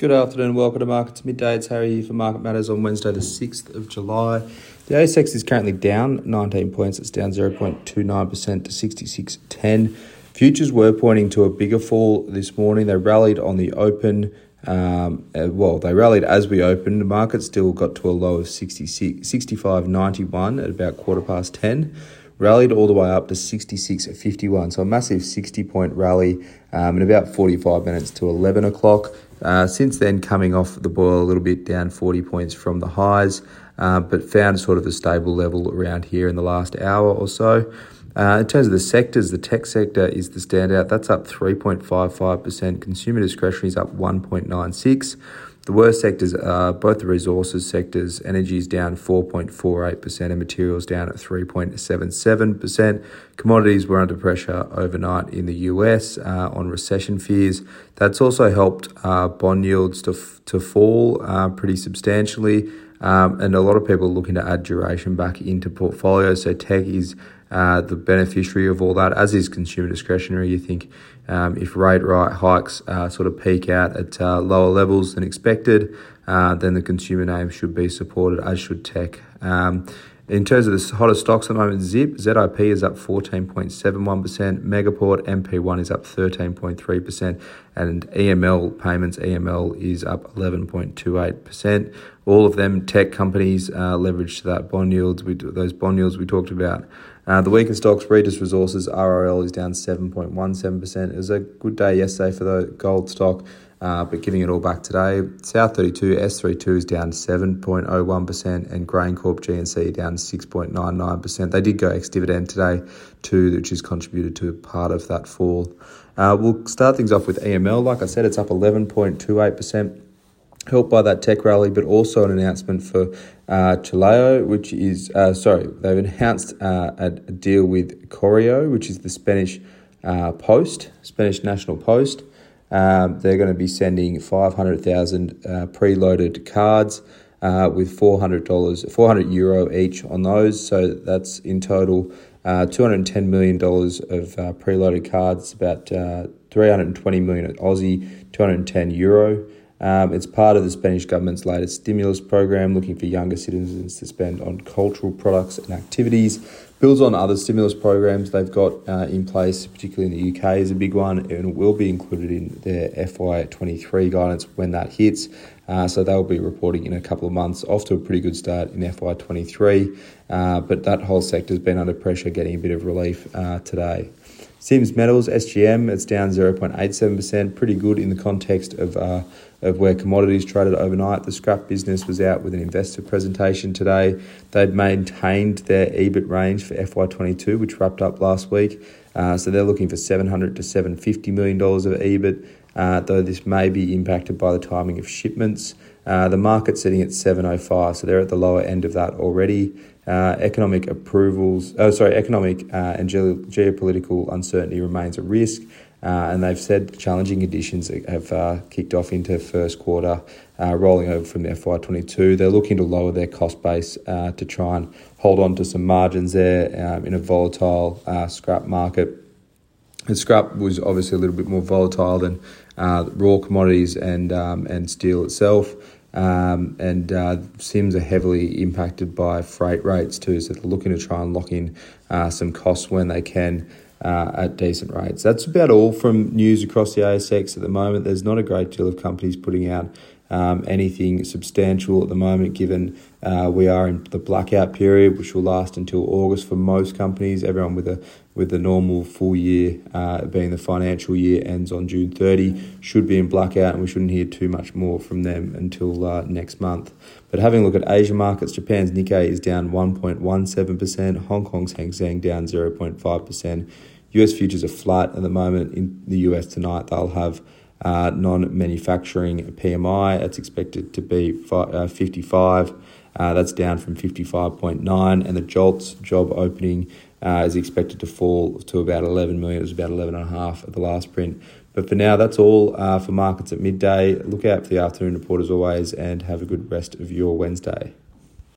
Good afternoon, welcome to Markets Midday. It's Harry here for Market Matters on Wednesday, the 6th of July. The ASX is currently down 19 points, it's down 0.29% to 66.10. Futures were pointing to a bigger fall this morning. They rallied on the open. Um, uh, well, they rallied as we opened. The market still got to a low of 66, 65.91 at about quarter past 10 rallied all the way up to 66.51. So a massive 60 point rally um, in about 45 minutes to 11 o'clock. Uh, since then, coming off the boil a little bit, down 40 points from the highs, uh, but found sort of a stable level around here in the last hour or so. Uh, in terms of the sectors, the tech sector is the standout. That's up 3.55%. Consumer discretionary is up 1.96. The worst sectors are both the resources sectors. Energy is down 4.48% and materials down at 3.77%. Commodities were under pressure overnight in the US uh, on recession fears. That's also helped uh, bond yields to, f- to fall uh, pretty substantially. Um, and a lot of people are looking to add duration back into portfolios. So tech is uh, the beneficiary of all that, as is consumer discretionary. You think um, if rate right hikes uh, sort of peak out at uh, lower levels than expected, uh, then the consumer name should be supported, as should tech. Um, in terms of the hottest stocks at the moment, Zip, ZIP is up 14.71%, Megaport, MP1 is up 13.3%, and EML payments, EML is up 11.28%. All of them tech companies uh, leveraged to that bond yields, we, those bond yields we talked about. Uh, the weaker stocks, Regis Resources, RRL is down 7.17%. It was a good day yesterday for the gold stock uh, but giving it all back today. South 32, S32 is down 7.01%, and GrainCorp GNC down 6.99%. They did go ex dividend today, too, which has contributed to part of that fall. Uh, we'll start things off with EML. Like I said, it's up 11.28% helped by that tech rally, but also an announcement for uh, Chaleo, which is, uh, sorry, they've announced uh, a, deal with Correo, which is the Spanish uh, Post, Spanish National Post. Um, they're going to be sending 500,000 uh, preloaded cards uh, with $400, 400 euro each on those. So that's in total uh, $210 million of preloaded cards, about uh, 320 million Aussie, 210 euro. Um, it's part of the Spanish government's latest stimulus program, looking for younger citizens to spend on cultural products and activities. Builds on other stimulus programs they've got uh, in place, particularly in the UK, is a big one, and will be included in their FY23 guidance when that hits. Uh, so they'll be reporting in a couple of months, off to a pretty good start in FY23. Uh, but that whole sector's been under pressure, getting a bit of relief uh, today. Sims Metals, SGM, it's down 0.87%, pretty good in the context of, uh, of where commodities traded overnight. The scrap business was out with an investor presentation today. They've maintained their EBIT range for FY22, which wrapped up last week. Uh, so they're looking for 700 to 750 million dollars of EBIT, uh, though this may be impacted by the timing of shipments. Uh, the market's sitting at 705, so they're at the lower end of that already. Uh, economic approvals, oh, sorry, economic uh, and ge- geopolitical uncertainty remains a risk. Uh, and they've said challenging conditions have uh, kicked off into first quarter, uh, rolling over from the FY22. They're looking to lower their cost base uh, to try and hold on to some margins there um, in a volatile scrap market. And scrap was obviously a little bit more volatile than raw commodities and um, and steel itself. Um, and uh, Sims are heavily impacted by freight rates too, so they're looking to try and lock in uh, some costs when they can uh, at decent rates. That's about all from news across the ASX at the moment. There's not a great deal of companies putting out um, anything substantial at the moment, given uh, we are in the blackout period, which will last until August for most companies. Everyone with a with the normal full year uh, being the financial year ends on June 30 should be in blackout, and we shouldn't hear too much more from them until uh, next month. But having a look at Asia markets, Japan's Nikkei is down 1.17%, Hong Kong's Hang Seng down 0.5%. US futures are flat at the moment. In the US tonight, they'll have uh, non manufacturing PMI. That's expected to be uh, 55. Uh, that's down from 55.9. And the JOLTS job opening uh, is expected to fall to about 11 million. It was about 11.5 at the last print. But for now, that's all uh, for markets at midday. Look out for the afternoon report as always and have a good rest of your Wednesday.